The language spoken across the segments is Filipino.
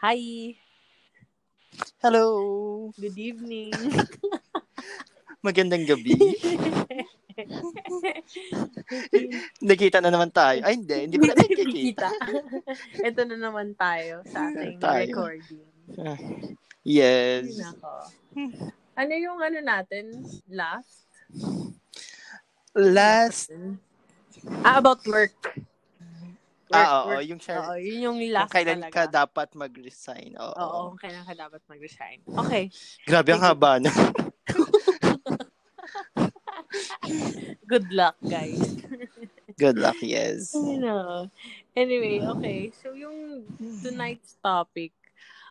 Hi! Hello! Good evening! Magandang gabi. Nakita na naman tayo. Ay, hindi. Hindi pa na nakikita. Ito na naman tayo sa ating Tayo. recording. Yes. Yun ako. Ano yung ano natin? Last? Last. Ah, about work. Work, Ah, oo. work. Yung share. Oo, yun yung Kung last kailan talaga. ka dapat mag-resign. Oo. Oo, kung kailan ka dapat mag-resign. Okay. Grabe ang haba. No? Good luck, guys. Good luck, yes. You know. Anyway, okay. So, yung tonight's topic,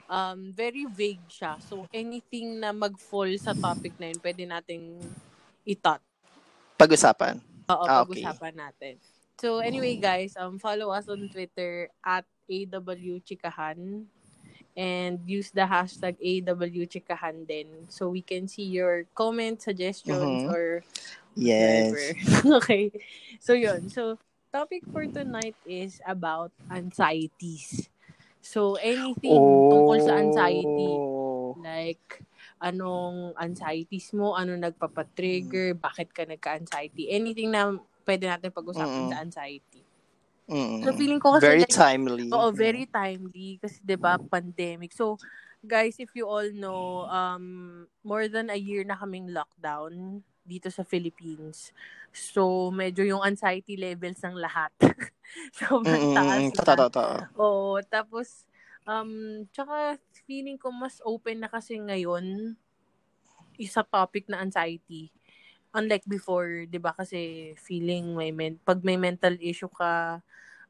um, very vague siya. So, anything na mag-fall sa topic na yun, pwede nating itot. Pag-usapan. Oo, Ah, okay. pag-usapan natin. So, anyway, guys, um, follow us on Twitter at AWChikahan and use the hashtag AWChikahan din so we can see your comments, suggestions, Mhm. or Yes. whatever. okay. So, yun. So, topic for tonight is about anxieties. So, anything tungkol sa anxiety. Oh. Like, anong anxieties mo, ano nagpapatrigger, bakit ka nagka-anxiety, anything na pwede natin pag-usapan Mm. sa anxiety. Mm. So, feeling ko kasi, Very like, timely. oo, very timely, kasi 'di ba pandemic. So, guys, if you all know, um, more than a year na kaming lockdown dito sa Philippines. So, medyo yung anxiety levels ng lahat. Sobrang taas Mm, totoo, totoo. Oo, tapos, um, tsaka feeling ko mas open na kasi ngayon isa topic na anxiety. Unlike before, 'di ba kasi feeling may men pag may mental issue ka,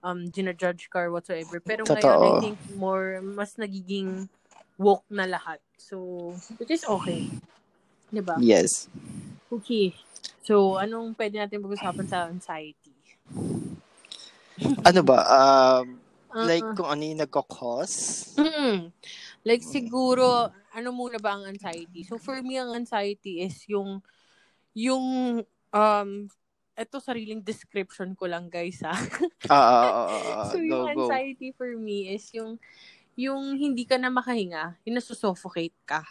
um ginajudge ka or whatsoever. Pero ngayon I Totoo. think more mas nagiging woke na lahat. So, which is okay. 'Di ba? Yes. Okay. So, anong pwede natin pag-usapan sa anxiety? Ano ba? Um, Uh-uh. like kung ano yung nagkakos? Mm. Like siguro ano muna ba ang anxiety? So for me ang anxiety is yung yung um eto sariling description ko lang guys ha. Ah, ah. so go, yung go. anxiety for me is yung yung hindi ka na makahinga, yung nasusuffocate ka.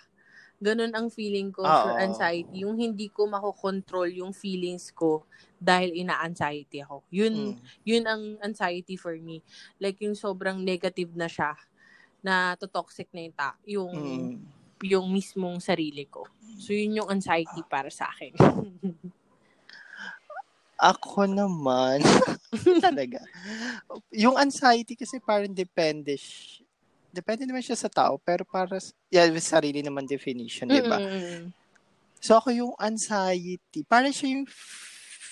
Ganun ang feeling ko for Oo. anxiety. Yung hindi ko makokontrol yung feelings ko dahil ina-anxiety ako. Yun, Mm. yun ang anxiety for me. Like yung sobrang negative na siya na to toxic na yung, ta- yung, Mm. yung mismong sarili ko. So yun yung anxiety para sa akin. Ako naman, talaga. Yung anxiety kasi parang depende. sh- Depende naman siya sa tao, pero para, s- yeah, sarili naman definition, di ba? So ako yung anxiety, parang siya yung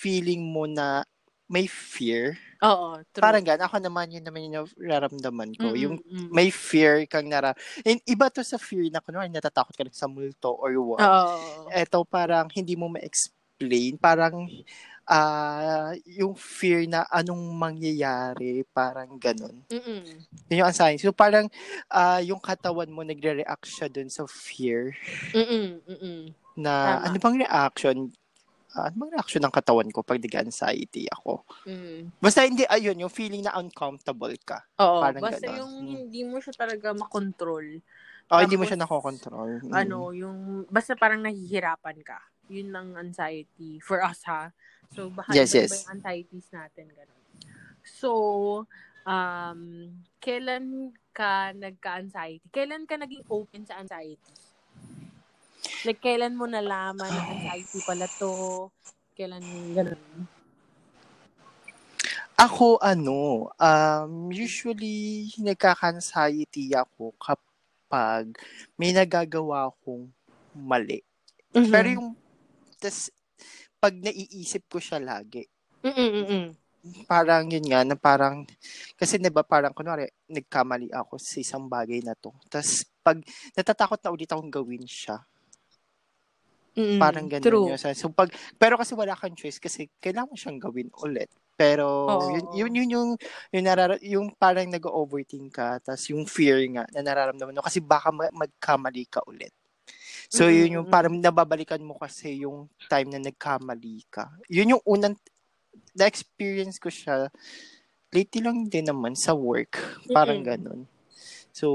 feeling mo na may fear. Oo, true. Parang gan, ako naman yun naman yung nararamdaman ko. Mm-mm, Yung mm. may fear kang nara... And iba to sa fear na kunwari natatakot ka sa multo or what. Oo. Eto parang hindi mo ma-explain. Parang ah yung fear na anong mangyayari, parang ganun. Mm-mm. Yun yung anxiety. So parang ah yung katawan mo nagre-react siya dun sa fear Mm-mm. Mm-mm. na Tama. ano bang reaction? Ah, ano reaction ng katawan ko pag nag-anxiety ako? Mm. Basta hindi, ayun, yung feeling na uncomfortable ka. Oo, Parang basta ganon. yung Mm. hindi mo siya talaga makontrol. Oh, hindi mo siya nakokontrol. Mm. Ano, yung, basta parang nahihirapan ka. Yun ang anxiety for us ha. So, baka Yes, yes. yung anxieties natin. Ganun. So, um, kailan ka nagka-anxiety? Kailan ka naging open sa anxiety? Like, kailan mo nalaman na anxiety pala to? Kailan ganun? Ako, ano, um, usually, nagkaka-anxiety ako kapag may nagagawa akong mali. Mm-hmm. Pero yung, tas, pag naiisip ko siya lagi, Mm-mm-mm. parang yun nga, na parang, kasi diba parang, kunwari, nagkamali ako sa isang bagay na to. Tapos, pag natatakot na ulit akong gawin siya, Mm-mm. parang ganun True. yun. So, pag, pero kasi wala kang choice kasi kailangan mo siyang gawin ulit. Pero, yun, yun, yun, yung, yung, narara- yung parang nag-overthink ka, tapos yung fear nga na nararamdaman mo, kasi baka ma- magkamali ka ulit. So, yun yung parang nababalikan mo kasi yung time na nagkamali ka. Yun yung unang, na-experience ko siya, lately lang din naman sa work. Parang Mm-mm. ganun. So,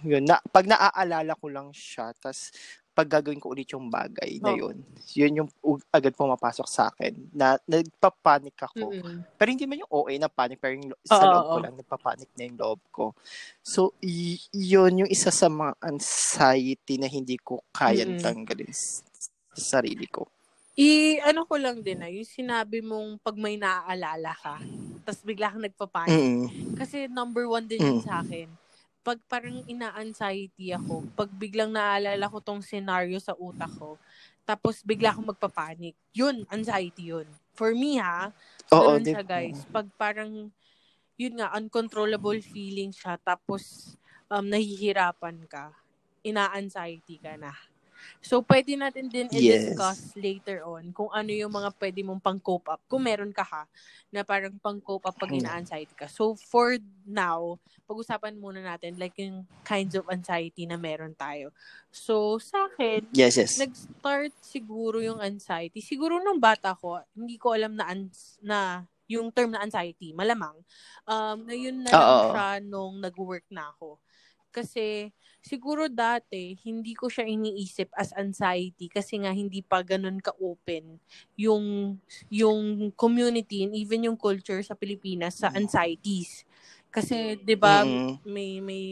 yun. Na, pag naaalala ko lang siya, tas pag gagawin ko ulit yung bagay na Oh. yun, yun yung agad pumapasok sa akin. Na nagpapanik ako. Mm-mm. Pero hindi man yung OA na panic, pero yung sa loob ko oo. lang, nagpapanik na yung loob ko. So, y- yun yung isa sa mga anxiety na hindi ko kayang Mm-mm. tanggalin sa sarili ko. I, ano ko lang din na, yung sinabi mong pag may naaalala ka, tapos bigla kang nagpapanik. Mm. Kasi number one din yun Mm. sa akin. Pag parang ina-anxiety ako, pag biglang naalala ko tong scenario sa utak ko, tapos bigla akong magpapanik. Yun, anxiety yun. For me ha, Oo, ganun siya guys. Pag parang, yun nga, uncontrollable feeling siya, tapos um, nahihirapan ka, ina-anxiety ka na. So, pwede natin din Yes. i-discuss later on kung ano yung mga pwede mong pang-cope up. Kung meron ka ha, na parang pang-cope up pag Hmm. ina-anxiety ka. So, for now, pag-usapan muna natin like yung kinds of anxiety na meron tayo. So, sa akin, Yes, yes. nag-start siguro yung anxiety. Siguro nung bata ko, hindi ko alam na, ans- na yung term na anxiety, malamang. Um, ngayon na lang siya nung nag-work na ako. Kasi, siguro dati, hindi ko siya iniisip as anxiety kasi nga hindi pa ganun ka-open yung, yung community and even yung culture sa Pilipinas sa anxieties. Kasi, di ba, Mm. may, may,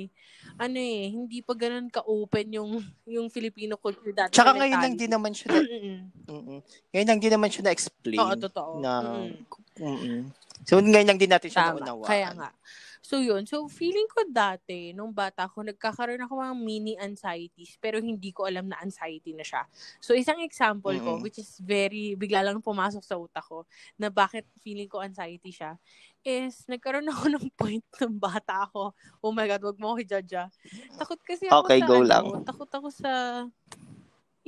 ano eh, hindi pa ganun ka-open yung, yung Filipino culture dati. Tsaka sa ngayon lang din naman siya na, Mm-mm. mm ngayon lang din naman siya na-explain. Oo, totoo. Na, Mm-mm. mm So, ngayon lang din natin siya Tama. naunawaan. Kaya nga. So, yun. So, feeling ko dati, nung bata ko, nagkakaroon ako mga mini anxieties, pero hindi ko alam na anxiety na siya. So, isang example ko, Mm-mm. which is very, bigla lang pumasok sa utak ko, na bakit feeling ko anxiety siya, is, nagkaroon ako ng point nung bata ako. Oh my God, wag mo ako i-judge ah. Takot kasi ako Okay, sa, go ano, lang. takot ako sa,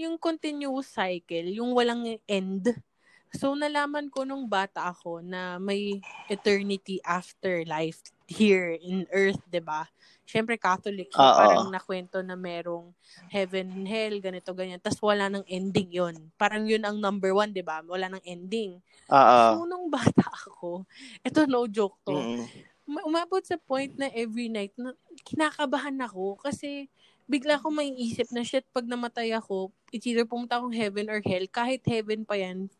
yung continuous cycle, yung walang end. So, nalaman ko nung bata ako na may eternity after life here in earth, 'di ba? Syempre Catholic, so Oo. parang nakwento na merong heaven and hell, ganito, ganyan. Tapos wala nang ending yon Parang yun ang number one, 'di ba? Wala nang ending. Oo. So, nung bata ako, ito no joke to, ma- umabot sa point na every night na kinakabahan ako kasi bigla akong maiisip na shit pag namatay ako, it's either pumunta akong heaven or hell, kahit heaven pa yan,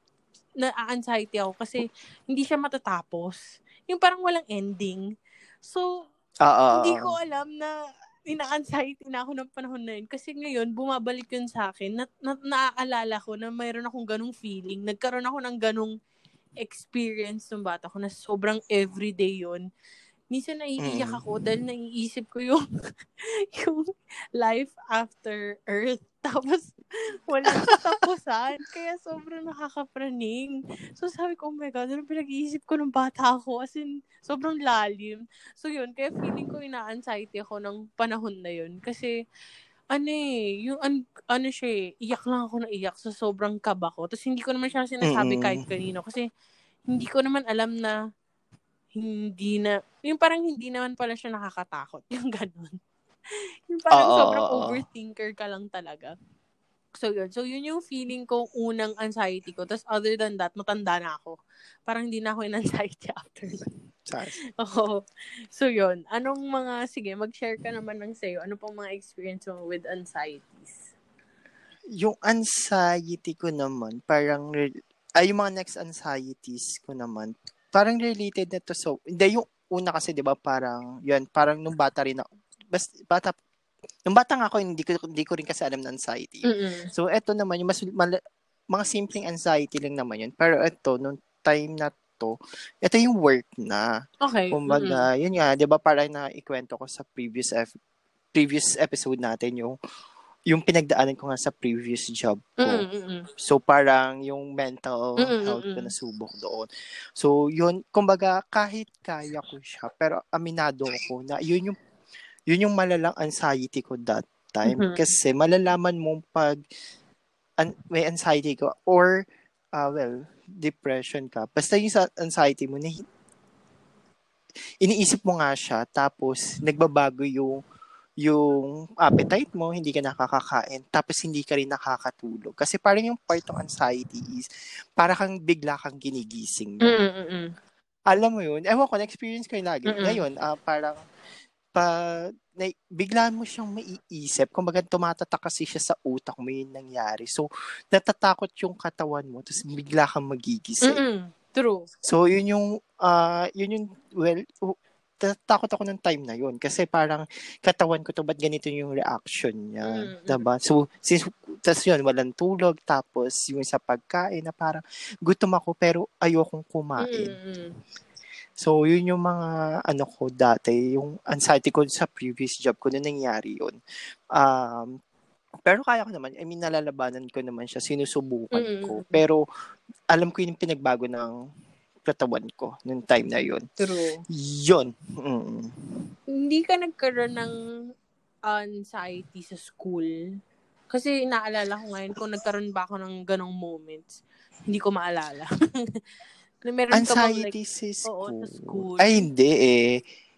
na-anxiety ako kasi hindi siya matatapos. Yung parang walang ending. So, Oo. hindi ko alam na ina-anxiety na ako ng panahon na yun. Kasi ngayon, bumabalik yun sa akin. Na, na, naaalala ko na mayroon akong ganong feeling. Nagkaroon ako ng ganong experience nung bata ko na sobrang everyday yun. Minsan naiiyak Mm. ako dahil naiisip ko yung, yung life after Earth. Tapos, walang katapusan. Kaya sobrang nakakapraning. So, sabi ko, oh my God, ano pinag-iisip ko nung bata ako? As in, sobrang lalim. So, yun. Kaya feeling ko ina-anxiety ako ng panahon na yun. Kasi, ano eh, yung, an, ano siya eh, iyak lang ako na iyak sa sobrang kaba ko. Tapos, hindi ko naman siya sinasabi Mm. kahit kanino. Kasi, hindi ko naman alam na hindi na, yung parang hindi naman pala siya nakakatakot. Yung ganun. yung parang Oo, sobrang overthinker ka lang talaga. So, yun. So, yun yung feeling ko, unang anxiety ko. Tapos, other than that, matanda na ako. Parang hindi na ako in anxiety after that. Oo. So, yun. Anong mga, sige, mag-share ka naman ng sa'yo. Ano pong mga experience mo with anxieties? Yung anxiety ko naman, parang, ay, yung mga next anxieties ko naman, parang related na to. So, hindi, yung una kasi, di ba, parang, yun, parang nung bata rin ako, bas, bata, nung bata nga ako, hindi ko, hindi ko rin kasi alam na anxiety. Mm-mm. So, eto naman, yung mas, mala, mga simpleng anxiety lang naman yun. Pero eto, nung time na to, ito yung work na. Okay. Kumbaga, yun nga, 'di ba parang na ikwento ko sa previous ep- previous episode natin yung yung pinagdaanan ko nga sa previous job ko. Mm-mm. So parang yung mental Mm-mm, health ko mm-mm. nasubok doon. So yun, kumbaga kahit kaya ko siya, pero aminado ko na yun yung yun yung malalang anxiety ko that time Mhm. kasi malalaman mong pag an- may anxiety ko or ah well, depression ka. Basta yung sa anxiety mo na iniisip mo nga siya tapos nagbabago yung yung appetite mo, hindi ka nakakakain, tapos hindi ka rin nakakatulog. Kasi parang yung part ng anxiety is, para kang bigla kang ginigising. Mm-mm. Mm-mm. Alam mo yun? Ewan ko, na-experience ko yun lagi. Mm-mm. Ngayon, ah, parang, pa, na, biglaan mo siyang maiisip. Kumbaga, tumatatak kasi siya sa utak mo yung nangyari. So, natatakot yung katawan mo, tapos bigla kang magigising. Mm-mm. True. So, yun yung, uh, yun yung, well, takot ako ng time na yun kasi parang katawan ko to ba't ganito yung reaction niya mm-hmm. diba so since tas yun walang tulog tapos yung sa pagkain na parang gutom ako pero ayokong kumain mm-hmm. so yun yung mga ano ko dati yung anxiety ko sa previous job ko na nangyari yun um pero kaya ko naman, I mean, nalalabanan ko naman siya, sinusubukan mm-hmm. ko. Pero, alam ko yung pinagbago ng katawan ko nung time na yun. True. Yun. Mm. Hindi ka nagkaroon ng anxiety sa school? Kasi naalala ko ngayon kung nagkaroon ba ako ng ganong moments. Hindi ko maalala. Meron anxiety ka bang, like, sa school? Oo, sa school. Ay, hindi eh.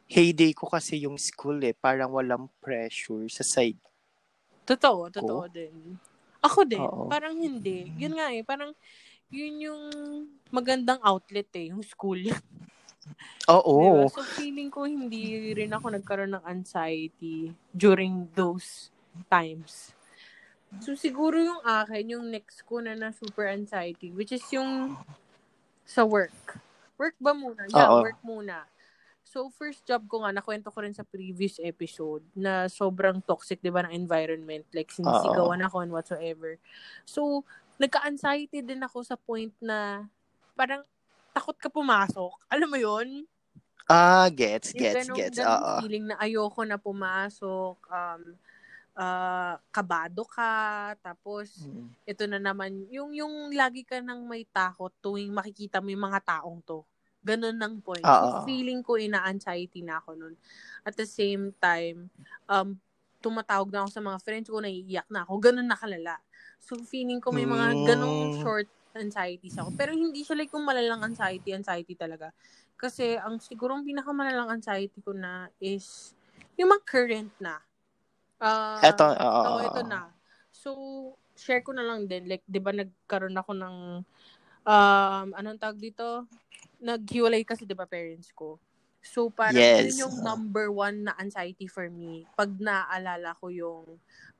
Heyday ko kasi yung school eh. Parang walang pressure sa side. Totoo, totoo ko. din. Ako din. Oo. Parang hindi. Yun nga eh. Parang yun yung magandang outlet eh, yung school. Oo. Diba? So, feeling ko hindi rin ako nagkaroon ng anxiety during those times. So, siguro yung akin, yung next ko na na super anxiety, which is yung sa work. Work ba muna? Yeah, Oo. work muna. So, first job ko nga, nakwento ko rin sa previous episode na sobrang toxic, di ba, ng environment. Like, sinisigawan ako and whatsoever. So, nagka-anxiety din ako sa point na parang takot ka pumasok. Alam mo yon Ah, gets, gets, ganun, gets. Ganun uh feeling na ayoko na pumasok. Um, uh, kabado ka. Tapos, mm. ito na naman, yung, yung lagi ka nang may takot tuwing makikita mo yung mga taong to. Ganun ng point. So, feeling ko, ina-anxiety na ako nun. At the same time, um, tumatawag na ako sa mga friends ko, naiiyak na ako. Ganun nakalala. So, feeling ko may mga ganong mm. short anxieties ako. Pero hindi siya like kung malalang anxiety, anxiety talaga. Kasi ang siguro ang pinakamalalang anxiety ko na is yung mga current na. Uh, eto, uh, oh, ito na. So, share ko na lang din. Like, di ba nagkaroon ako ng, um, anong tag dito? Naghiwalay kasi, di ba, parents ko. So, parang yes. yun yung number one na anxiety for me. Pag naaalala ko yung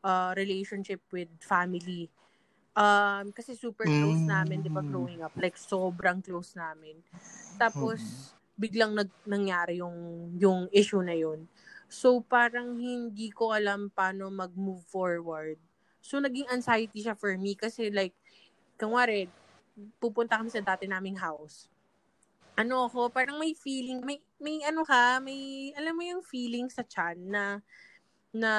uh, relationship with family. Um, kasi super close mm. namin, di ba, growing up. Like, sobrang close namin. Tapos, mm. biglang nag, nangyari yung, yung issue na yun. So, parang hindi ko alam paano mag-move forward. So, naging anxiety siya for me kasi like, kung pupunta kami sa dati naming house. Ano ako, parang may feeling, may, may ano ka, may, alam mo yung feeling sa chan na, na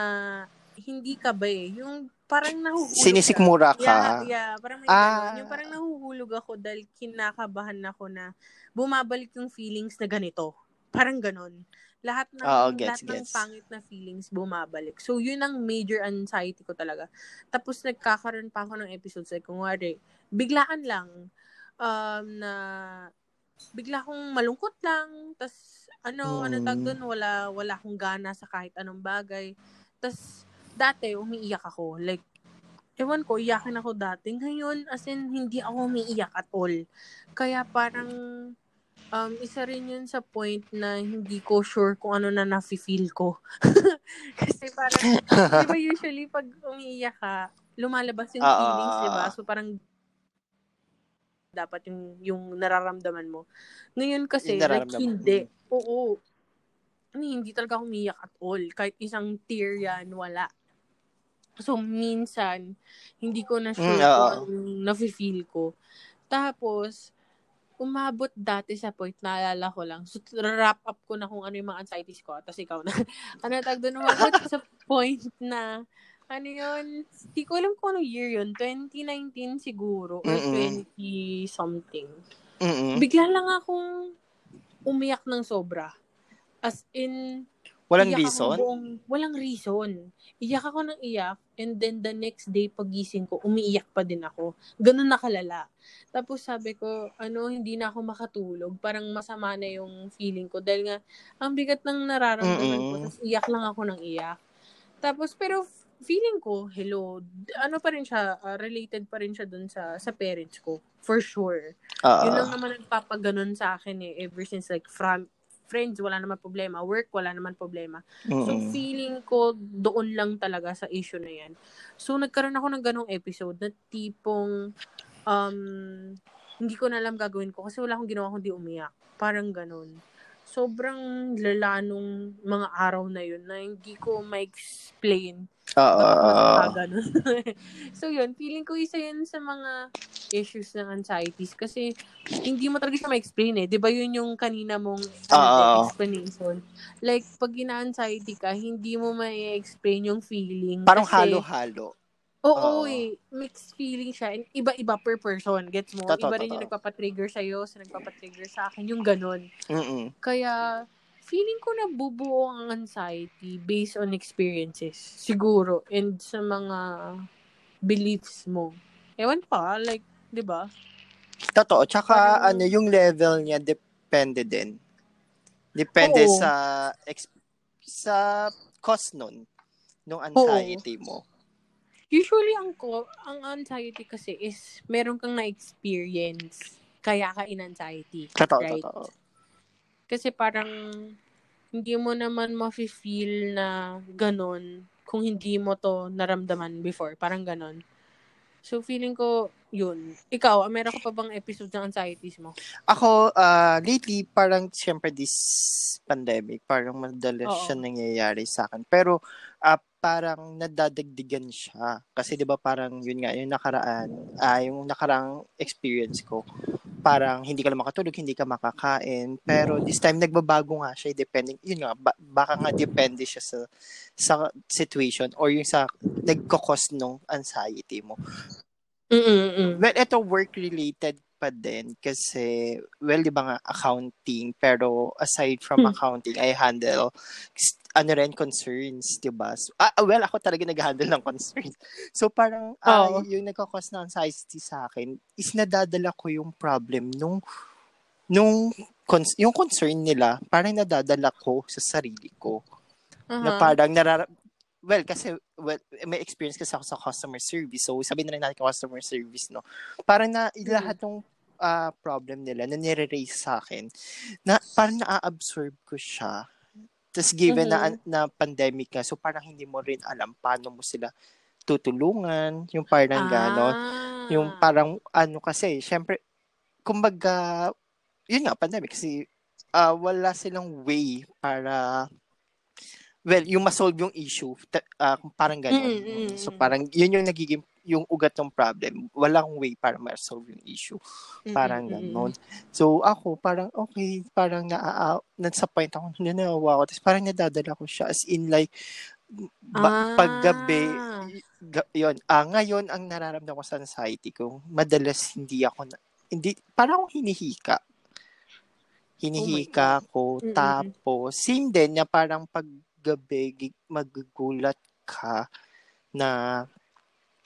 hindi ka ba eh. Yung parang nahuhulog Sinisikmura ka. Yeah, yeah. Parang may ah. Yung parang nahuhulog ako dahil kinakabahan ako na bumabalik yung feelings na ganito. Parang ganon. Lahat ng, oh, gets, lahat gets. ng pangit na feelings bumabalik. So, yun ang major anxiety ko talaga. Tapos, nagkakaroon pa ako ng episodes. Like, kung wari, biglaan lang um, na bigla akong malungkot lang. Tapos, ano, mm. ano tag doon, wala, wala akong gana sa kahit anong bagay. Tapos, dati, umiiyak ako. Like, ewan ko, iyakin ako dati. Ngayon, as in, hindi ako umiiyak at all. Kaya parang, um, isa rin yun sa point na hindi ko sure kung ano na nafe-feel ko. Kasi parang, di ba usually pag umiiyak ka, lumalabas yung uh, feelings, di ba? So parang, dapat yung, yung nararamdaman mo. Ngayon kasi, like, hindi. Oo. Hindi talaga ako umiyak at all. Kahit isang tear yan, wala. So, minsan, hindi ko na sure mm, kung anong nafe-feel ko. Tapos, umabot dati sa point, naalala ko lang. So, wrap up ko na kung ano yung mga anxieties ko. Tapos ikaw na. ano tag doon, umabot sa point na, ano yun, hindi ko alam kung ano year yun. 2019 siguro. Or Mm-mm. 20 something. Mm-mm. Bigla lang akong umiyak ng sobra. As in, Walang reason? Buong, walang reason. Iyak ako ng iyak and then the next day pagising ko, umiiyak pa din ako. Ganun nakalala. Tapos sabi ko, ano, hindi na ako makatulog. Parang masama na yung feeling ko dahil nga ang bigat ng nararamdaman Mm-mm. ko. Tapos iyak lang ako ng iyak. Tapos pero feeling ko, hello, ano pa rin siya, uh, related pa rin siya dun sa sa parents ko. For sure. Uh, Yun lang naman nagpapaganon sa akin eh, ever since like from friends, wala naman problema. Work, wala naman problema. So, Mm-mm. feeling ko doon lang talaga sa issue na yan. So, nagkaroon ako ng ganong episode na tipong um, hindi ko na alam gagawin ko kasi wala akong ginawa kundi umiyak. Parang ganon. Sobrang lala nung mga araw na yun na hindi ko ma-explain Oo. ba't ako nakakaganon. so yun, feeling ko isa yun sa mga issues ng anxieties kasi hindi mo talaga siya ma-explain eh. Di ba yun yung kanina mong Oo. explanation? Like, pag ina-anxiety ka, hindi mo ma-explain yung feeling. Parang kasi, halo-halo. Oo, Oo. eh. Mixed feeling siya. And iba-iba per person. Gets mo? Totoo, iba rin yung totoo. nagpapatrigger sa'yo, sa nagpapatrigger sa akin. Yung ganon. Mm-mm. Kaya, feeling ko na bubuo ang anxiety based on experiences. Siguro. And sa mga beliefs mo. Ewan pa, like, di ba? Totoo. Tsaka, Parang- ano, yung level niya, depende din. Depende Oo. sa, ex- sa cause nun, nung anxiety mo. Usually, ang, ko, ang anxiety kasi is meron kang na-experience. Kaya ka in anxiety. Totoo, right? totoo. Kasi parang hindi mo naman mafe-feel na ganon kung hindi mo to naramdaman before. Parang ganon. So, feeling ko, yun. Ikaw, meron ka pa bang episode ng anxieties mo? Ako, ah, lately, parang siyempre this pandemic, parang madalas Oo. siya nangyayari sa akin. Pero, ah, parang nadadagdigan siya. Kasi, di ba, parang yun nga, yung nakaraan, ah, yung nakarang experience ko, parang hindi ka lang makatulog, hindi ka makakain. Pero this time, nagbabago nga siya, depending, yun nga, ba- baka nga depende siya sa, sa situation or yung sa nagkakos ng anxiety mo. Mm-mm. Well, ito work-related pa din kasi, well, di ba nga, accounting, pero aside from Hmm. accounting, I handle, ano rin, concerns, di ba? So, ah, ah, well, ako talaga nag-handle ng concerns. So, parang, ah, Oo. yung nagkakos ng anxiety sa akin, is nadadala ko yung problem nung, nung, cons- yung concern nila, parang nadadala ko sa sarili ko na Aha. parang narara well kasi well, may experience kasi ako sa customer service. So sabihin na rin natin customer service no? Parang na lahat ng ah, problem nila na nire-raise sa akin na parang na-absorb ko siya. Tapos given na na pandemic ka so parang hindi mo rin alam paano mo sila tutulungan. Yung parang gano'n Ah. yung parang ano kasi, syempre, kumbaga, yun nga, pandemic, kasi ah, wala silang way para, well, yung masolve yung issue, ah, parang gano'n. Mm, mm, mm, So mm. parang, yun yung nagiging, yung ugat ng problem. Walang way para ma-solve yung issue. Parang Mm-mm-mm. gano'n. So ako, parang okay, parang naa, nasa point ako, nanawa ako. Tapos parang nadadala ko siya as in like, ba- Ah. paggabi, ga- yun, ah, ngayon ang nararamdaman ko sa anxiety ko, madalas hindi ako, na, hindi, parang akong hinihika. Hinihika ko, Mm-mm. tapos, same din na parang paggabi, gi- magugulat ka na,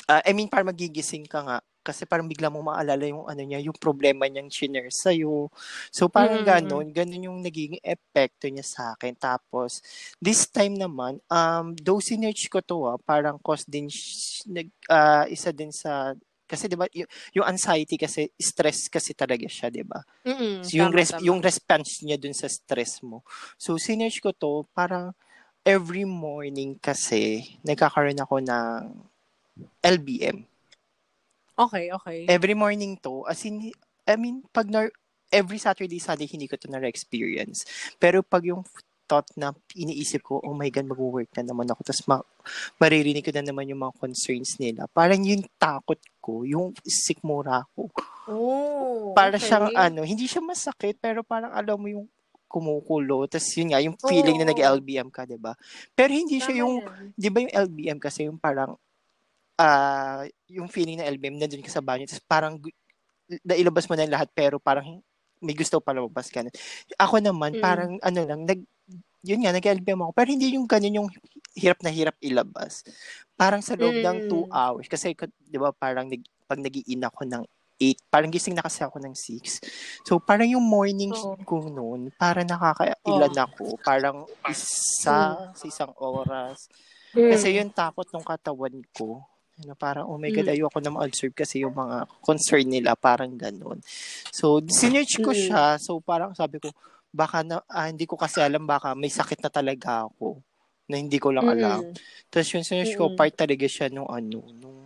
ah, I mean, parang magigising ka nga, kasi parang bigla mo maalala yung ano niya, yung problema niyang chinner sa'yo. So, parang Mm, ganon, ganon yung nagiging epekto niya sa akin. Tapos, this time naman, um, though sinerch ko to, ah, parang cause din, nag, ah, isa din sa, kasi 'di ba y- yung anxiety kasi stress kasi talaga siya 'di ba Mm-mm. So, yung Tama, res- tama. yung response niya dun sa stress mo so sinerch ko to parang every morning kasi nagkakaroon ako ng LBM Okay, okay. every morning to, as in, I mean, pag na, every Saturday, Sunday, hindi ko to na-experience. Pero pag yung thought na iniisip ko, oh my God, mag-work na naman ako, tapos ma- maririnig ko na naman yung mga concerns nila. Parang yung takot ko, yung sikmura ko. Oh, Para okay. siyang ano, hindi siya masakit, pero parang alam mo yung kumukulo. Tapos yun nga, yung feeling na Oo. nag-LBM ka, 'di ba Pero hindi siya yung, di ba yung LBM kasi yung parang, ah yung feeling na LBM, nandun ka sa banyo, tapos parang, nailabas mo na lahat, pero parang may gusto pa lumabas ka na. Ako naman, Mm. parang, ano lang, nag, yun nga, nag-LBM ako, pero hindi yung ganun yung hirap na hirap ilabas. Parang sa loob ng Mm. two hours, kasi, di ba, parang, nag, pag nagiin ako ng 8, parang gising na kasi ako ng 6. So, parang yung morning Oo. ko noon, parang nakakailan Oo. ako, parang isa, sa isang oras. Mm. Kasi yung takot ng katawan ko, ano, parang, oh my God, Mm. ayoko na ma-observe kasi yung mga concern nila, parang ganun. So, sinerch ko Mm. siya. So, parang sabi ko, baka na, ah, hindi ko kasi alam, baka may sakit na talaga ako na hindi ko lang alam. Mm. Tapos yung sinush ko, Mm-mm. part talaga siya nung ano, nung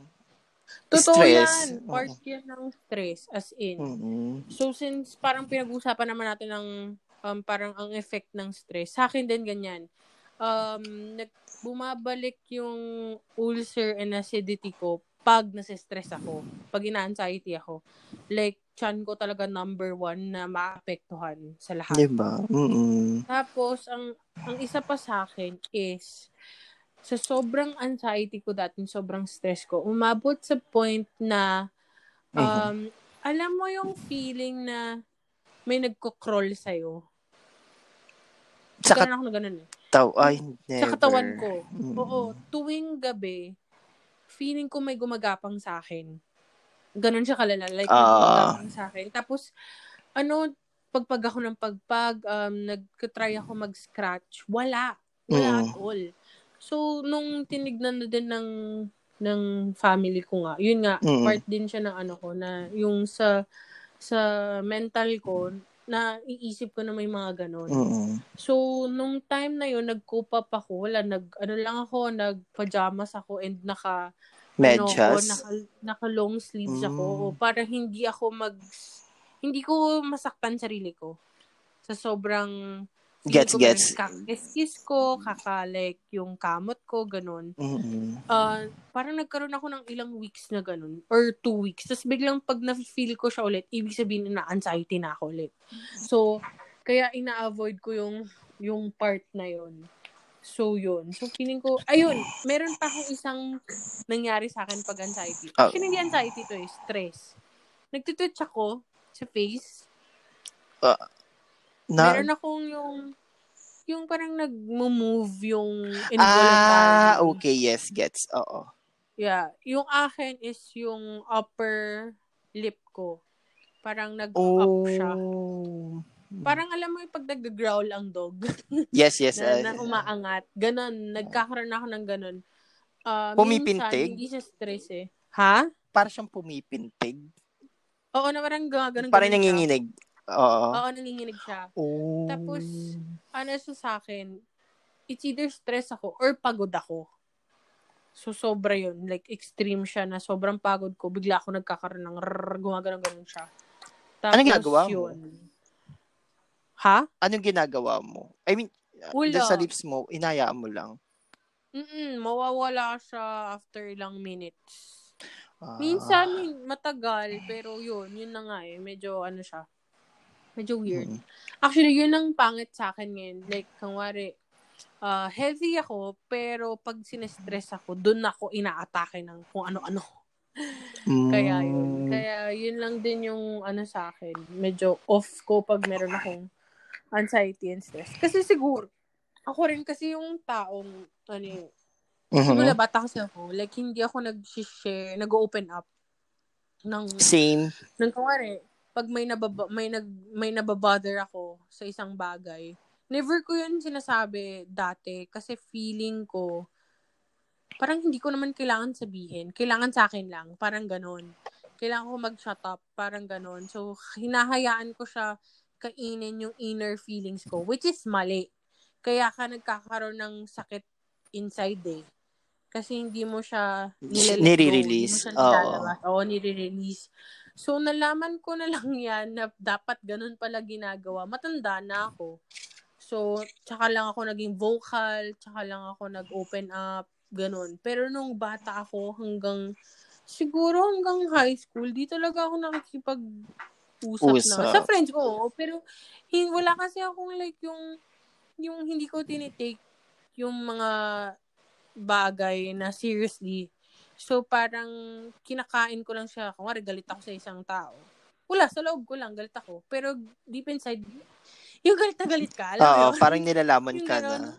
Totoo stress. yan. Part yan ng stress, as in. Mm-mm. So, since parang pinag-usapan naman natin ng um, parang ang effect ng stress, sa akin din ganyan. Um, nag, bumabalik yung ulcer and acidity ko pag nasistress ako, pag ina-anxiety ako. Like, chan ko talaga number one na maapektuhan sa lahat. Diba? Mm-mm. Tapos, ang, ang isa pa sa akin is, sa sobrang anxiety ko dati, sobrang stress ko, umabot sa point na, um, alam mo yung feeling na may nagko-crawl sa'yo. Sa Ganun ako na ganun eh. kataw, ay, never. Sa katawan ko. Mm. Oo, tuwing gabi, feeling ko may gumagapang sa akin. Ganun siya kalala. Like, Ah. gumagapang sa akin. Tapos, ano, pagpag ako ng pagpag, um, nag-try ako mag-scratch. Wala. Wala Mm. at all. So, nung tinignan na din ng ng family ko nga, yun nga, Mm. part din siya ng ano ko, na yung sa sa mental ko, na iisip ko na may mga ganon. Mm-mm. So, nung time na yun, nag-cope up ako. Wala, nag, ano lang ako, nag-pajamas ako and naka, ano ko, Medyas. naka, naka long sleeves Mm. ako. Para hindi ako mag, hindi ko masaktan sarili ko. Sa sobrang, Gets, ko gets. Kakis ko, kakalik yung kamot ko, ganun. Mm-mm. Uh, parang nagkaroon ako ng ilang weeks na ganun. Or two weeks. Tapos biglang pag na-feel ko siya ulit, ibig sabihin na anxiety na ako ulit. So, kaya ina-avoid ko yung yung part na yun. So, yun. So, feeling ko, ayun, meron pa akong isang nangyari sa akin pag anxiety. Oh. Actually, hindi anxiety to eh, stress. Nagtitwitch ako sa face. Na, meron akong yung yung parang nag-move yung ah, involuntarily. okay, yes, gets. Oo. Yeah. Yung akin is yung upper lip ko. Parang nag-up Oh. siya. Parang alam mo yung pag nag-growl ang dog Yes, yes. na, uh, na umaangat. Ganon. Nagkakaroon ako ng ganon. Uh, Pumipintig? Minsan, hindi siya stress eh. Ha? para siyang pumipintig. Oo na parang gano'n. Parang nanginginig. Oo. Oo, nanginginig siya. Oh. Tapos, ano siya sa akin, it's either stress ako or pagod ako. So, sobra yun. Like, extreme siya na sobrang pagod ko. Bigla ako nagkakaroon ng rrrr, gumagano'n ganun siya. Tapos, Anong ginagawa mo? yun. Ha? Anong ginagawa mo? I mean, Wala. sa lips mo, inayaan mo lang. Mm-mm, mawawala siya after ilang minutes. Ah. Minsan, matagal, pero yun, yun na nga eh. Medyo, ano siya, medyo weird. Mm. Actually, yun ang pangit sa akin ngayon. Like, kung uh, healthy ako, pero pag sinestress ako, dun ako inaatake ng kung ano-ano. Mm. Kaya yun. Kaya yun lang din yung ano sa akin. Medyo off ko pag meron akong anxiety and stress. Kasi siguro, ako rin kasi yung taong, ano yun, Mhm. siguro bata kasi ako, like, hindi ako nag-share, nag-open up ng, Same. ng kumari, pag may nababa, may nag may nababother ako sa isang bagay, never ko yun sinasabi dati kasi feeling ko parang hindi ko naman kailangan sabihin. Kailangan sa akin lang, parang ganon. Kailangan ko mag-shut up, parang ganon. So, hinahayaan ko siya kainin yung inner feelings ko, which is mali. Kaya ka nagkakaroon ng sakit inside eh. Kasi hindi mo siya nile-let go, Nire-release. Hindi mo siya nilalabas. Oo, nire-release. So, nalaman ko na lang yan na dapat ganun pala ginagawa. Matanda na ako. So, tsaka lang ako naging vocal, tsaka lang ako nag-open up, ganun. Pero nung bata ako hanggang, siguro hanggang high school, di talaga ako nakikipag-usap Usap. na. Sa friends ko, oo. pero hin- wala kasi akong like yung, yung hindi ko tinitake yung mga bagay na seriously. So, parang kinakain ko lang siya. Kung galit ako sa isang tao. Wala, sa loob ko lang, galit ako. Pero deep inside, yung galit na galit ka, alam mo Oo, yun? parang nilalaman ka na.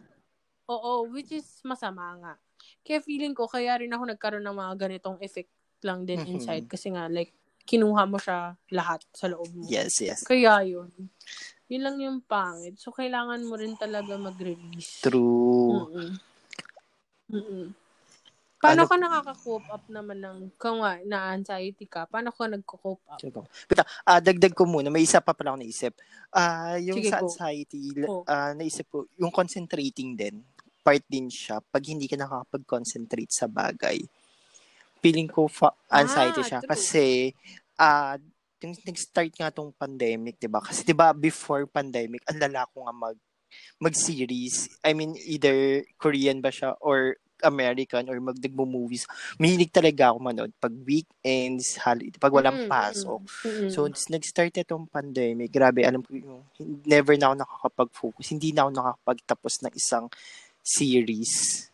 Oo, which is masama nga. Kaya feeling ko, kaya rin ako nagkaroon ng mga ganitong effect lang din Mhm. inside. Kasi nga, like, kinuha mo siya lahat sa loob mo. Yes, yes. Kaya yun. Yun lang yung pangit. So, kailangan mo rin talaga mag-release. True. Mm-mm. Mm-mm. Paano Ano- ka nakaka-cope up naman ng, kung nga, na-anxiety ka, paano ka nagko-cope up? Sige. But, ah, dagdag ko muna. May isa pa pala ako naisip. Ah, yung Sige, sa go. anxiety, Go. ah, naisip ko, yung concentrating din, part din siya pag hindi ka nakakapag-concentrate sa bagay. Feeling ko fa- anxiety Ah, siya true. kasi ah yung nag-start nga tong pandemic, 'di ba? Kasi 'di ba before pandemic, ang lala ko nga mag mag-series. I mean either Korean ba siya or American or magdagmo-movies. Mahilig talaga ako manood pag weekends, holiday, pag walang Mm, pasok. mm, mm. So, s- nag-start itong pandemic. Grabe, alam ko yung never na ako nakakapag-focus. Hindi na ako nakakapagtapos ng isang series.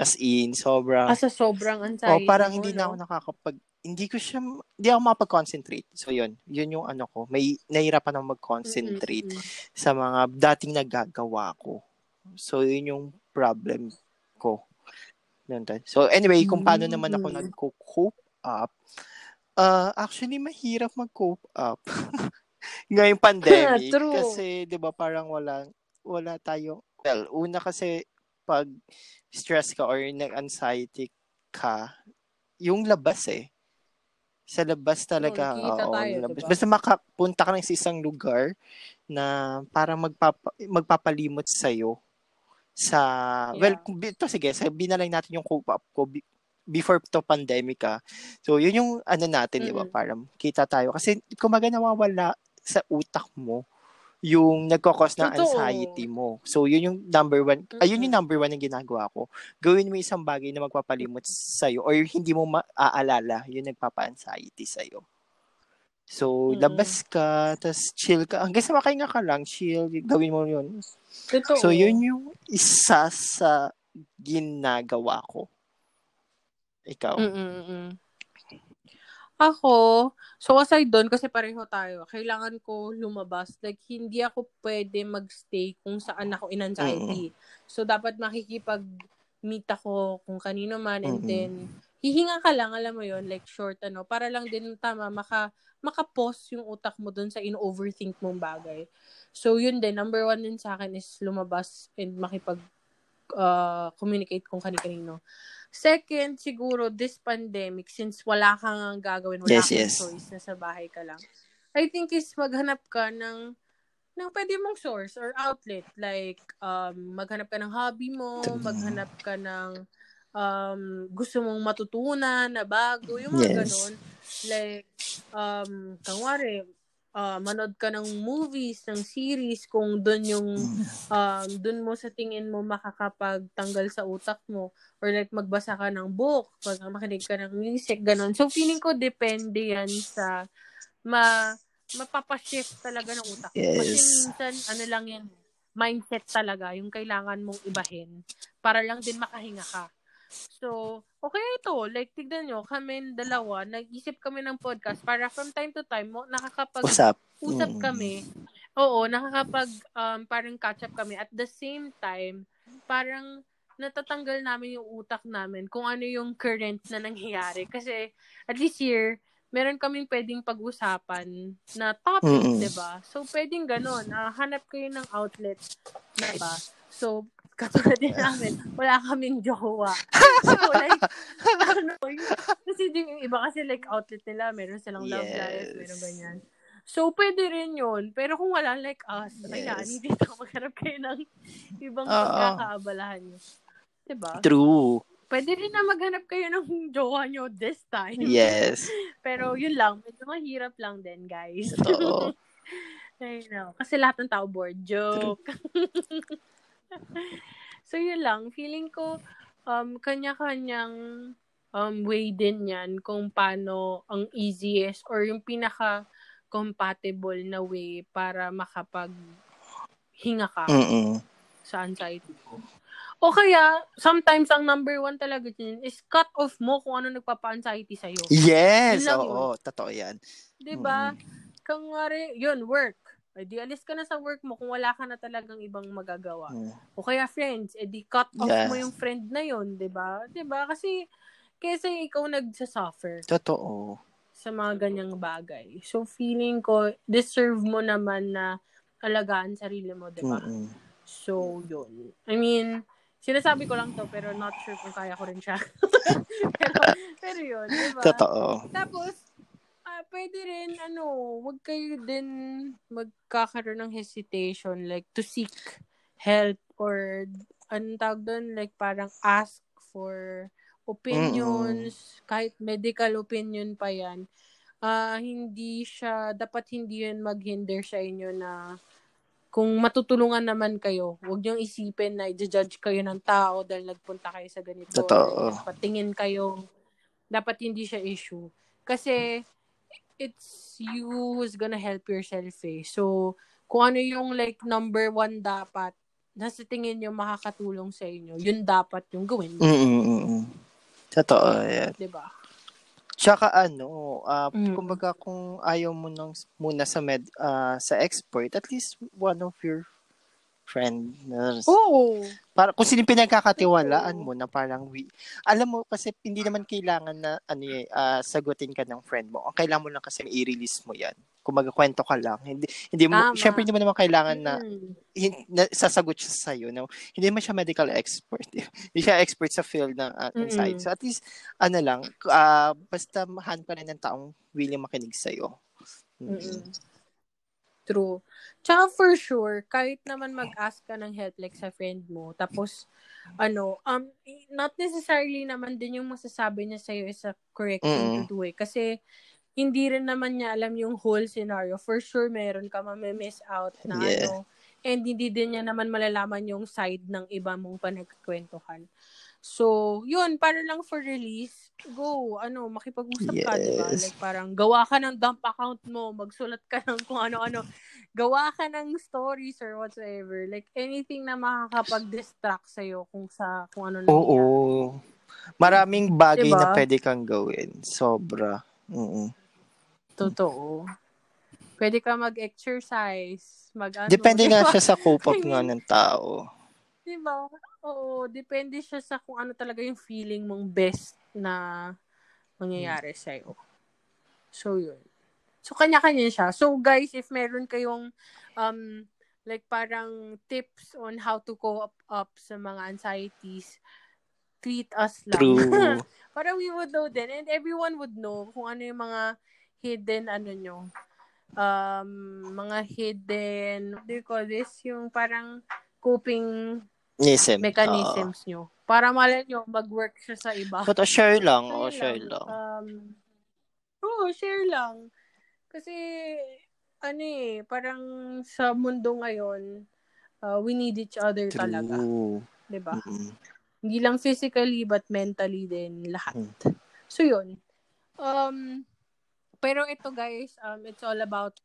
As in, sobrang... Asa sobrang oh, anxiety parang mo, hindi no? na ako nakakapag... Hindi ko siya... Hindi ako makapag-concentrate. So, yun. Yun yung ano ko. May nahirapan ako mag-concentrate Mm, mm, mm. sa mga dating nagagawa ko. So, yun yung problem ko. Tayo. So, anyway, kung paano naman ako Mm. nag-cope up, uh, actually, mahirap mag-cope up. Ngayong pandemic. True. kasi, di ba, parang wala, wala tayong, well, una kasi, pag stress ka or nag-anxiety ka, yung labas eh. Sa labas talaga. oo, tayo, labas. diba? Basta makapunta ka lang sa isang lugar na parang magpapa, magpapalimot sa'yo sa, well, Yeah. kung bi- ito sige, sabihin na lang natin yung cope up ko before to pandemic ah. So, yun yung ano natin, di ba? Parang kita tayo. Kasi, kumaga nawawala sa utak mo yung nagkakos ng Totoo. anxiety mo. So, yun yung number one, ayun yung number one na ginagawa ko. Gawin mo isang bagay na magpapalimot sa'yo or hindi mo maaalala yung nagpapa-anxiety sa'yo. So, Mm-mm. labas ka, tas chill ka. Hanggang sa makahinga ka lang, chill, gawin mo yun. Totoo. So, yun yung isa sa ginagawa ko. Ikaw. Mm-mm-mm. Ako, so aside doon, kasi pareho tayo, kailangan ko lumabas. Like, hindi ako pwede magstay kung saan ako in anxiety. So, dapat makikipag-meet ako kung kanino man and Mm-mm. then, hihinga ka lang, alam mo yon like short ano, para lang din tama, maka, maka-pause yung utak mo doon sa in-overthink mong bagay. So, yun din, number one din sa akin is lumabas and makipag uh, communicate kung kani-kanino. Second, siguro, this pandemic, since wala kang gagawin, wala Yes, kang yes. choice, nasa bahay ka lang, I think is maghanap ka ng ng pwede mong source or outlet. Like, um, maghanap ka ng hobby mo, maghanap ka ng um, gusto mong matutunan na bago, yung mga Yes. ganon. Like, um, kangwari, uh, manood ka ng movies, ng series, kung doon yung um, dun mo sa tingin mo makakapagtanggal sa utak mo or like magbasa ka ng book, pag makinig ka ng music, ganun. So, feeling ko depende yan sa ma mapapashift talaga ng utak. Kasi Yes. minsan, ano lang yan, mindset talaga, yung kailangan mong ibahin para lang din makahinga ka. So, okay ito. Like, tignan nyo, kami dalawa, nag-isip kami ng podcast para from time to time, nakakapag Usap. usap Mm. kami. Oo, nakakapag um, parang catch up kami. At the same time, parang natatanggal namin yung utak namin kung ano yung current na nangyayari. Kasi at least here, meron kaming pwedeng pag-usapan na topic, Mm-mm. 'di ba? So pwedeng ganun, ah, hanap kayo ng outlet, 'di ba? So katulad din namin, wala kaming jowa. So like, ano, yung, kasi din yung iba kasi like outlet nila, meron silang love Yes. life, meron ganyan. So, pwede rin yun. Pero kung wala like us, Yes. hindi dito maghanap kayo ng ibang Oo. pagkakaabalahan nyo. Diba? True. Pwede rin na maghanap kayo ng jowa nyo this time. Yes. Pero yun lang, medyo mahirap lang din, guys. Totoo. I know. Kasi lahat ng tao bored. Joke. so, yun lang. Feeling ko, um, kanya-kanyang um, way din yan kung paano ang easiest or yung pinaka-compatible na way para makapag hinga ka Mm-mm. sa anxiety ko. O kaya, sometimes ang number one talaga din is cut off mo kung ano nagpapa-anxiety sa'yo. Yes. Yun Oo, totoo yan. 'Di ba? Kung wari, yun, work. Ay, di alis ka na sa work mo kung wala ka na talagang ibang magagawa. Mm. O kaya friends, edi cut off Yes. mo yung friend na yun, 'di ba? 'Di ba? Kasi kaysa ikaw nagsasuffer Totoo. sa mga ganyang bagay. So feeling ko deserve mo naman na alagaan sarili mo, 'di ba? Mm-mm. So, yun. I mean, Sinasabi ko lang to, pero not sure kung kaya ko rin siya. pero, pero yun, diba? Totoo. Tapos, pwede rin, ano, wag kayo din magkakaroon ng hesitation, like, to seek help or, anong tawag doon, like, parang ask for opinions, Mm-mm. kahit medical opinion pa yan. Ah, hindi siya, dapat hindi yun maghinder sa inyo na kung matutulungan naman kayo, huwag niyong isipin na i-judge kayo ng tao dahil nagpunta kayo sa ganito. Totoo. Patingin kayo, dapat hindi siya issue. Kasi, it's you who's gonna help yourself eh. So, kung ano yung like number one dapat, nasa tingin nyo makakatulong sa inyo, yun dapat yung gawin. Mm-mm. Totoo, yan. Diba? Tsaka ano, ah Mm. kumbaga kung ayaw mo nang muna sa med ah, sa expert, at least one of your friend nurse. Oo. Para kung sino pinagkakatiwalaan mo na parang we, alam mo kasi hindi naman kailangan na ano eh, ah, sagutin ka ng friend mo. Ang kailangan mo lang kasi i-release mo 'yan. Kung magkwento ka lang. Hindi hindi mo Tama. syempre hindi mo naman kailangan na, Mm. hin- na sasagot siya sa iyo. No? Hindi naman siya medical expert. hindi siya expert sa field ng uh. Mm. So at least ano lang, ah, basta mahan pa rin ng taong willing makinig sa iyo. Mm-mm. True. Tsaka for sure, kahit naman mag-ask ka ng help like sa friend mo, tapos, ano, um, not necessarily naman din yung masasabi niya sa'yo is a correct thing to do eh. Kasi, hindi rin naman niya alam yung whole scenario. For sure, meron ka mamimiss out na Yeah. ano. And hindi din niya naman malalaman yung side ng iba mong panagkwentuhan. So, yun, para lang for release, go, ano, makipag-usap ka, di ba? Yes. Like, parang, gawa ka ng dump account mo, magsulat ka ng kung ano-ano, gawa ka ng stories or whatsoever. Like, anything na makakapag-distract sa'yo kung sa, kung ano nangyayari. Oo. Maraming bagay Diba? na pwede kang gawin. Sobra. Oo. Totoo. Pwede ka mag-exercise, mag Depende di nga ba? siya sa I nga ng tao. Di ba? Oo, depende siya sa kung ano talaga yung feeling mong best na mangyayari sa'yo. So, yun. So, kanya-kanya siya. So, guys, if meron kayong um, like parang tips on how to cope up sa mga anxieties, tweet us lang. True. Para we would know din. And everyone would know kung ano yung mga hidden, ano nyo, um, mga hidden, what do you call this? Yung parang coping Nism. mechanisms nyo. Para malay nyo, mag-work siya sa iba. But uh, share lang. So, Oh, share lang. Um, oo, share lang. Kasi, ano eh, parang sa mundo ngayon, uh, we need each other talaga. True. 'di ba? Mm-mm. Hindi lang physically, but mentally din lahat. Mm. So, yun. Um, pero ito guys, um, it's all about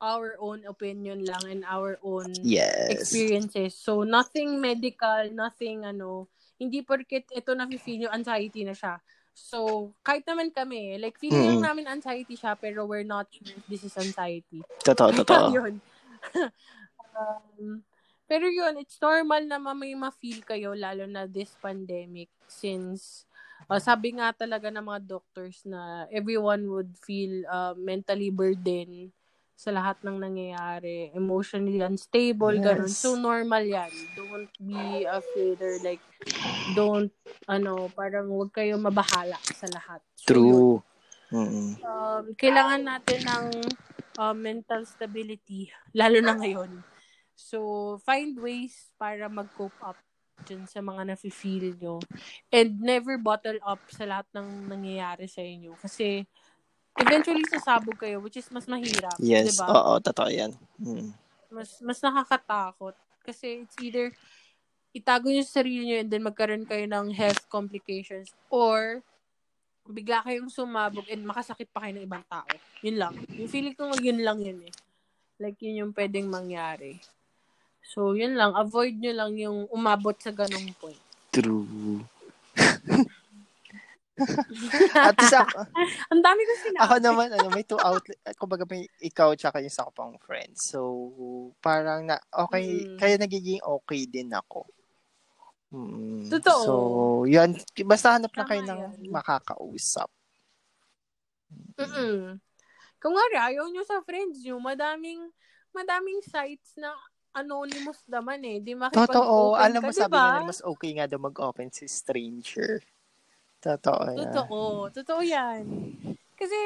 our own opinion lang and our own Yes. experiences. So, nothing medical, nothing ano, hindi porket ito na-feel yung anxiety na siya. So, kahit naman kami, like, feeling Mm. namin anxiety siya, pero we're not sure if this is anxiety. Totoo, totoo. yun. um, pero yun, it's normal na ma- may ma-feel kayo, lalo na this pandemic, since uh, sabi nga talaga ng mga doctors na everyone would feel uh, mentally burdened sa lahat ng nangyayari, emotionally unstable, Yes. ganun. So, normal yan. Don't be afraid or like, don't, ano, parang huwag kayo mabahala sa lahat. So, True. Mm-mm. um, kailangan natin ng uh, mental stability, lalo na ngayon. So, find ways para mag-cope up dun sa mga nafe-feel nyo. And never bottle up sa lahat ng nangyayari sa inyo. Kasi, eventually sasabog kayo, which is mas mahirap. Yes. Diba? Oo, totoo yan. Mm. Mas, mas nakakatakot. Kasi it's either itago nyo sa sarili nyo and then magkaroon kayo ng health complications or bigla kayong sumabog and makasakit pa kayo ng ibang tao. Yun lang. Yung feeling ko yun lang yun eh. Like yun yung pwedeng mangyari. So, yun lang. Avoid nyo lang yung umabot sa ganong point. True. At least ako, Ang dami ko sinabi. ako naman, ano, may two outlet. Kumbaga may ikaw tsaka yung isa ko pang friends. So, parang na, okay, Mm. kaya nagiging okay din ako. Mm. Totoo. So, yan. Basta hanap lang kayo ng yan. makakausap. Mm-mm. Kung nga ayaw nyo sa friends nyo, madaming, madaming sites na anonymous naman eh. Di Totoo. makipag-open Alam ka, mo, di sabi ba? nga, mas okay nga daw mag-open si stranger. Totoo yan. Totoo. Totoo yan. Kasi,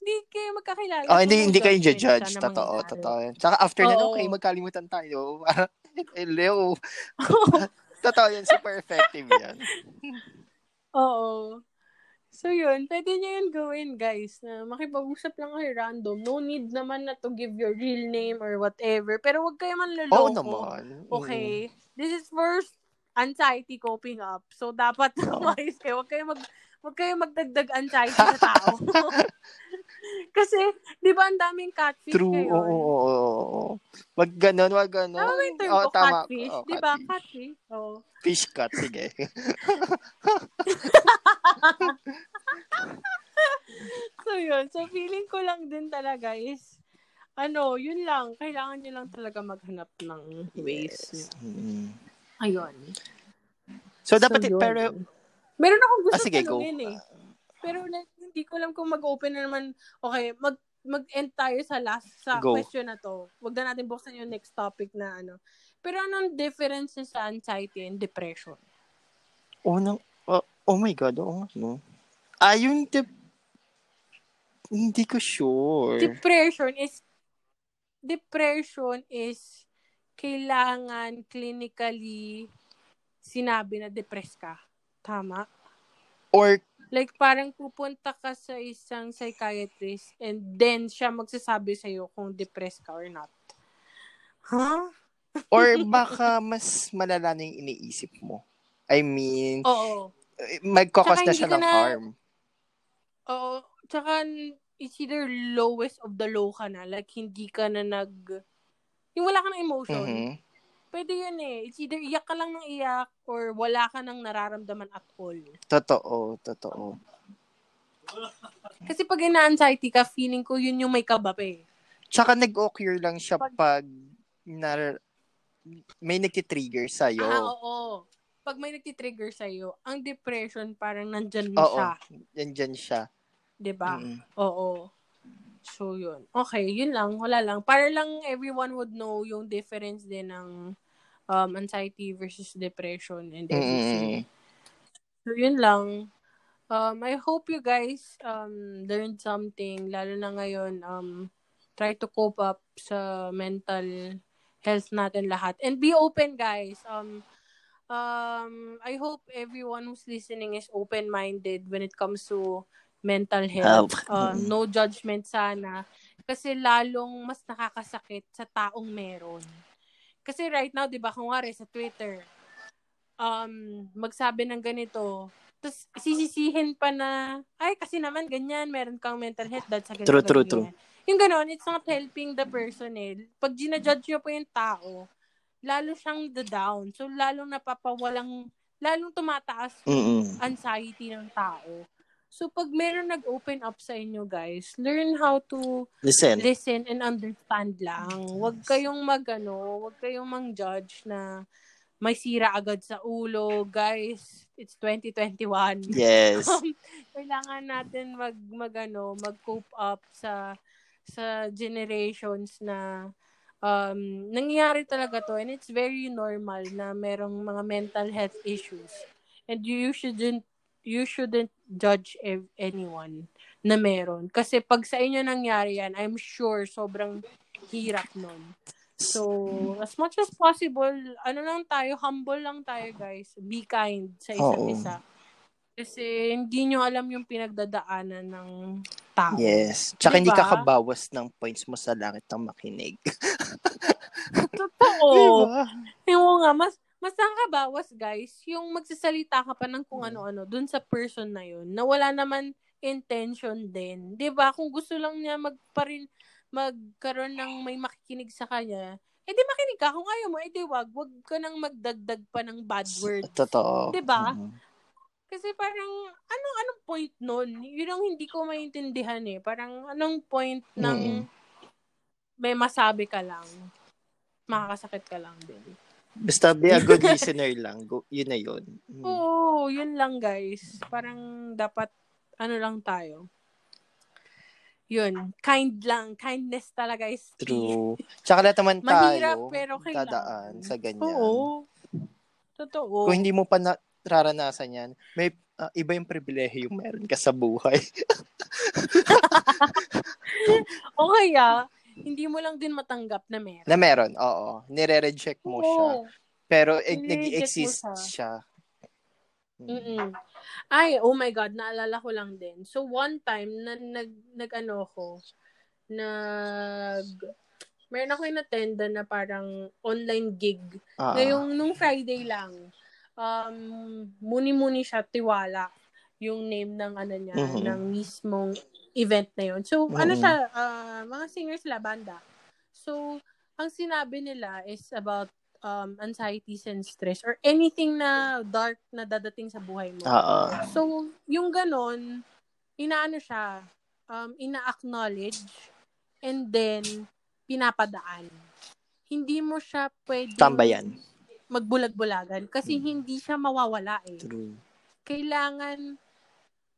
hindi kayo magkakilala. Oh, hindi, hindi kayo judge. na Totoo, totoo. yan. Tsaka after na, Oo. okay, magkalimutan tayo. Hello. totoo yan, super effective yan. Oo. So yun, pwede nyo yun gawin guys, na makipag-usap lang kayo random. No need naman na to give your real name or whatever. Pero wag kayo man loloko. Oo naman. Okay? This is first anxiety coping up. So dapat Oo. maayos kayo. Wag kayo mag wag kayo magdagdag anxiety sa tao. Kasi, di ba ang daming catfish True. Ngayon? oo, oo, oo. Wag ganon, wag ganon. Tama yung term Oo, ko, tama. catfish? Oo, di ba? catfish. Oo. Fish cut, sige. So, yun. So, feeling ko lang din talaga is, ano, yun lang. Kailangan nyo lang talaga maghanap ng ways. Yes. Mm. Ayun. So, dapat, yun. pero, Meron akong gusto ah, sige, go. tanungin eh. Pero like, hindi ko alam kung mag-open na naman. Okay, mag mag-end tayo sa last sa Go. question na to. Huwag na natin buksan yung next topic na ano. Pero anong difference sa anxiety and depression? Oh, no. oh, oh my God, oo nga, no. Ah, yung dep- hindi ko sure. Depression is depression is kailangan clinically sinabi na depressed ka. Tama? Or, Like, parang pupunta ka sa isang psychiatrist and then siya magsasabi sa'yo kung depressed ka or not. Huh? or baka mas malala na yung iniisip mo. I mean, Oo. magkakos na siya ng na- harm. Oo. Tsaka, it's either lowest of the low ka na. Like, hindi ka na nag... Yung wala ka ng emotion. Mhm. Pwede yun eh. It's either iyak ka lang ng iyak or wala ka nang nararamdaman at all. Totoo, totoo. Kasi pag ina-anxiety ka, feeling ko yun yung may kabap eh. Tsaka nag-occur lang siya Pag- pag na, may nagtitrigger sa'yo. Ah, oo. Pag may nagtitrigger sa'yo, ang depression parang nandyan mo Oo. siya. Nandyan siya. 'di ba? Mm. Oo. So, yun. Okay, yun lang. Wala lang. Para lang everyone would know yung difference din ng um, anxiety versus depression and everything. Mm. So, yun lang. Um, I hope you guys um, learned something. Lalo na ngayon, um, try to cope up sa mental health natin lahat. And be open, guys. Um, um, I hope everyone who's listening is open-minded when it comes to mental health. Uh, no judgment sana. Kasi lalong mas nakakasakit sa taong meron. Kasi right now, di ba, kung wari sa Twitter, um, magsabi ng ganito, tapos sisisihin pa na, ay, kasi naman ganyan, meron kang mental health sa ganito. True, true, ganyan. Yung ganon, it's not helping the person eh. Pag ginajudge nyo po yung tao, lalo siyang the down. So, lalong napapawalang, lalong tumataas yung Mm-mm. anxiety ng tao. So, pag meron nag-open up sa inyo, guys, learn how to Listen. listen and understand lang. Huwag kayong magano, huwag kayong mang-judge na may sira agad sa ulo. Guys, it's 2021. Yes. Um, kailangan natin mag magano, mag-cope up sa sa generations na um, nangyayari talaga to and it's very normal na merong mga mental health issues. And you shouldn't you shouldn't judge ev- anyone na meron. Kasi pag sa inyo nangyari yan, I'm sure sobrang hirap nun. So, as much as possible, ano lang tayo, humble lang tayo, guys. Be kind sa isa't Oo. isa. Kasi hindi nyo alam yung pinagdadaanan ng tao. Yes. Tsaka hindi Diba? ka kabawas ng points mo sa langit ng makinig. Totoo. Diba? Yung nga, mas, mas nakakabawas, guys, yung magsasalita ka pa ng kung ano-ano dun sa person na yun, na wala naman intention din. 'Di ba Kung gusto lang niya magparin, magkaroon ng may makikinig sa kanya, eh di makinig ka. Kung ayaw mo, eh di wag. Wag ka nang magdagdag pa ng bad word. Totoo. Diba? Mm. Kasi parang, anong, anong point nun? Yun ang hindi ko maintindihan eh. Parang, anong point ng Mm. may masabi ka lang, makakasakit ka lang din. Basta be a good listener lang. Go, yun na yun. Mm. Oo, yun lang guys. Parang dapat, ano lang tayo. yun, kind lang. Kindness talaga is key. True. Tsaka lahat naman Mahirap, tayo pero kailangan. dadaan sa ganyan. Oo. Totoo. Kung hindi mo pa na, nararanasan yan, may ah, iba yung pribilehiyo yung meron ka sa buhay. o kaya, hindi mo lang din matanggap na meron. na meron, oo. Nire-reject mo siya. Oo. Pero Nire-reject mo nag-exist siya. siya. Mm. Mm-mm. Ay, oh my God, naalala ko lang din. So, one time, na, nag, nag ano ko, nag, meron ako inattenda na parang online gig. Ah. Ngayong, nung Friday lang, um, muni-muni siya, tiwala, yung name ng ano niya, Mhm. ng mismong event na yun. So, ano Mhm. siya, ah, mga singers sila, banda. So, ang sinabi nila is about um, anxieties and stress or anything na dark na dadating sa buhay mo. Oo. So, yung ganon, inaano siya, um, ina-acknowledge and then pinapadaan. Hindi mo siya pwede Tambayan. magbulag-bulagan kasi hindi siya mawawala eh. True. Kailangan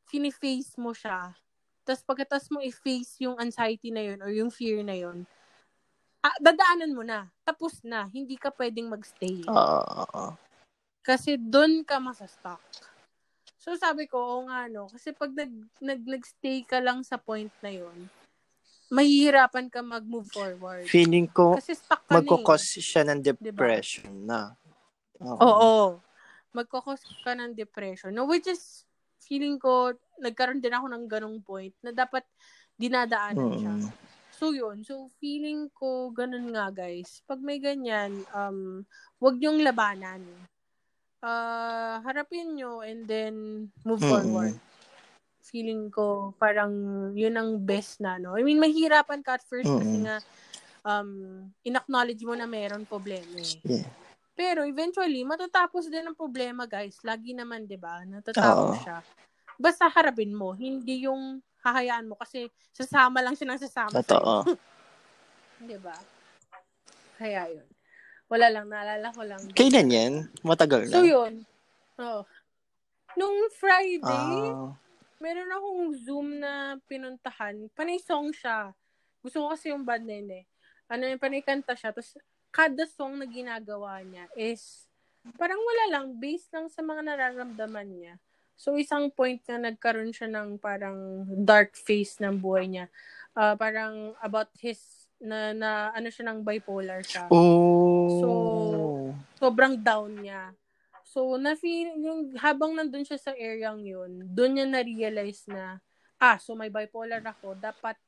fini-face mo siya. Tapos pagkatas mo i-face yung anxiety na yun or yung fear na yun, ah, dadaanan mo na. Tapos na. Hindi ka pwedeng magstay. Oo. oo. Kasi doon ka masastock. So sabi ko, oo nga no. Kasi pag nag, nag, nag-stay ka lang sa point na yun, mahihirapan ka mag-move forward. Feeling ko, Kasi stuck ka eh. magkukos siya ng depression na. Oo. Oo. Magkakos ka ng depression. No, which is, feeling ko, nagkaroon din ako ng ganong point na dapat dinadaanan siya. Mm. So, yun. So, feeling ko, ganun nga, guys. Pag may ganyan, um, wag niyong labanan. Uh, harapin nyo and then move Mm. forward. Feeling ko, parang yun ang best na, no? I mean, mahirapan ka at first kasi Mm. nga, um, in-acknowledge mo na meron problema eh. Yeah. Pero eventually, matatapos din ang problema, guys. Lagi naman, di ba? Natatapos Oo. siya. Basta harapin mo. Hindi yung hahayaan mo kasi sasama lang siya ng sasama. Totoo. Di ba? Kaya yun. Wala lang, naalala ko lang. Kailan yan? Matagal na. So yun. Oh. Nung Friday, Ah. meron akong Zoom na pinuntahan. Panay song siya. Gusto ko kasi yung band na yun eh. Ano yung panay kanta siya. Tapos, kada song na ginagawa niya is parang wala lang. Based lang sa mga nararamdaman niya. So, isang point na nagkaroon siya ng parang dark face ng buhay niya. Ah, parang about his, na, na ano siya ng bipolar siya Oh. So, sobrang down niya. So, na-feel, yung habang nandun siya sa area yun, doon niya na-realize na, ah, so may bipolar ako, dapat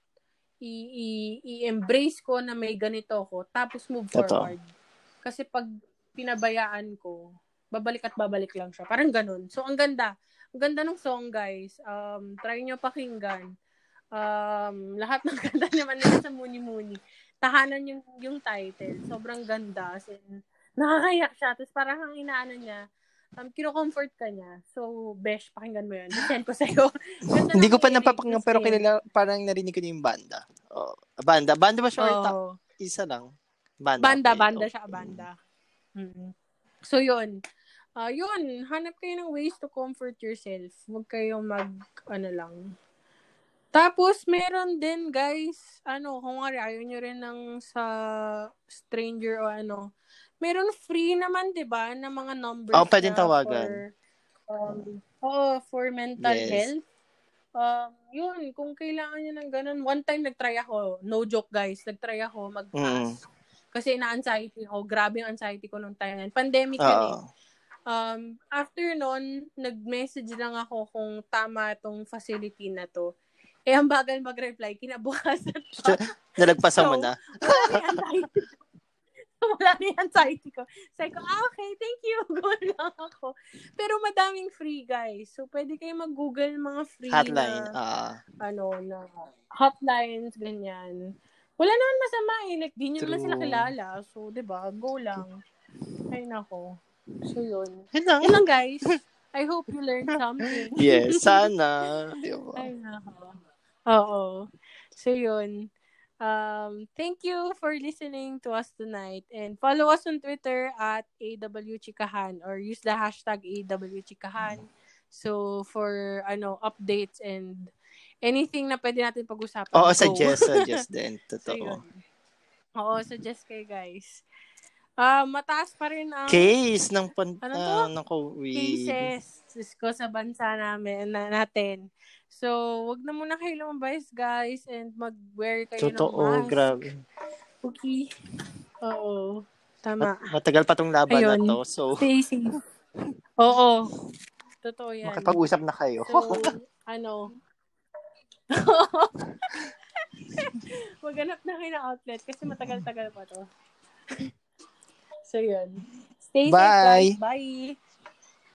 i- i- i-embrace ko na may ganito ako, tapos move Totoo. forward. Kasi pag pinabayaan ko, babalik at babalik lang siya. Parang ganun. So, ang ganda. Ganda ng song, guys. Um, try nyo pakinggan. Um, lahat ng kanta naman nila sa Muni Muni. Tahanan yung, yung title. Sobrang ganda. As in, nakakayak siya. Tapos parang ang inaano niya, um, kino-comfort ka niya. So, besh, pakinggan mo yun. Send ko sa'yo. Ganda Hindi ko pa napapakinggan pero kilala, parang narinig ko na yung banda. Oh, banda. Banda ba siya Oo. isa lang? Banda. Banda, okay. banda Okay. siya, banda. Mm. So, yun. Ah, yun, hanap kayo ng ways to comfort yourself. Huwag kayong mag, ano lang. Tapos, meron din, guys, ano, kung nga ayaw nyo rin ng sa stranger o ano, meron free naman, di ba, na mga numbers Oo, pwedeng tawagan. For, um, oo, for mental Yes. health. Um, yun, kung kailangan nyo ng ganun, one time nagtry ako, no joke guys, nagtry ako mag-pass. Mm. Kasi na-anxiety ako. Grabe yung anxiety ko nung time. Pandemic yun eh. Um, after nun, nag-message lang ako kung tama tong facility na to. Eh, ang bagal mag-reply. Kinabukasan pa. Nalagpasan mo So, na. Wala na. Wala na yung anxiety ko. Sabi ko, ah, okay, thank you. Go lang ako. Pero madaming free, guys. So, pwede kayo mag-google mga free Hotline. na, Ah. ano, na hotlines, ganyan. Wala naman masama eh. Like, di nyo naman sila kilala. So, di ba? Go lang. Ay, nako. So, yun. Yun lang. Yun lang, guys. I hope you learned something. Yes, sana. Di ba? Ay, nako. Oo. So, yun. Um, thank you for listening to us tonight. And follow us on Twitter at AWChikahan or use the hashtag AWChikahan. So, for, ano, updates and anything na pwede natin pag-usapan. Oo, go. suggest, suggest din. So, Totoo. yun. Oo, suggest kayo guys. Ah, mataas pa rin ang Case ng, pan, Ano to? ng COVID. cases ko sa bansa namin na, natin. So, wag na muna kayo lumabas, guys, and mag-wear kayo ng Totoo, mask. grabe. Okay. Oo. Tama. Mat- matagal pa tong laban Ayun. na to. So, Stay safe. Oo. Totoo yan. makipag-usap na kayo. So, ano. Maghanap na kayo ng outlet kasi matagal-tagal pa to. So, yun. Stay safe, Bye. guys. Bye.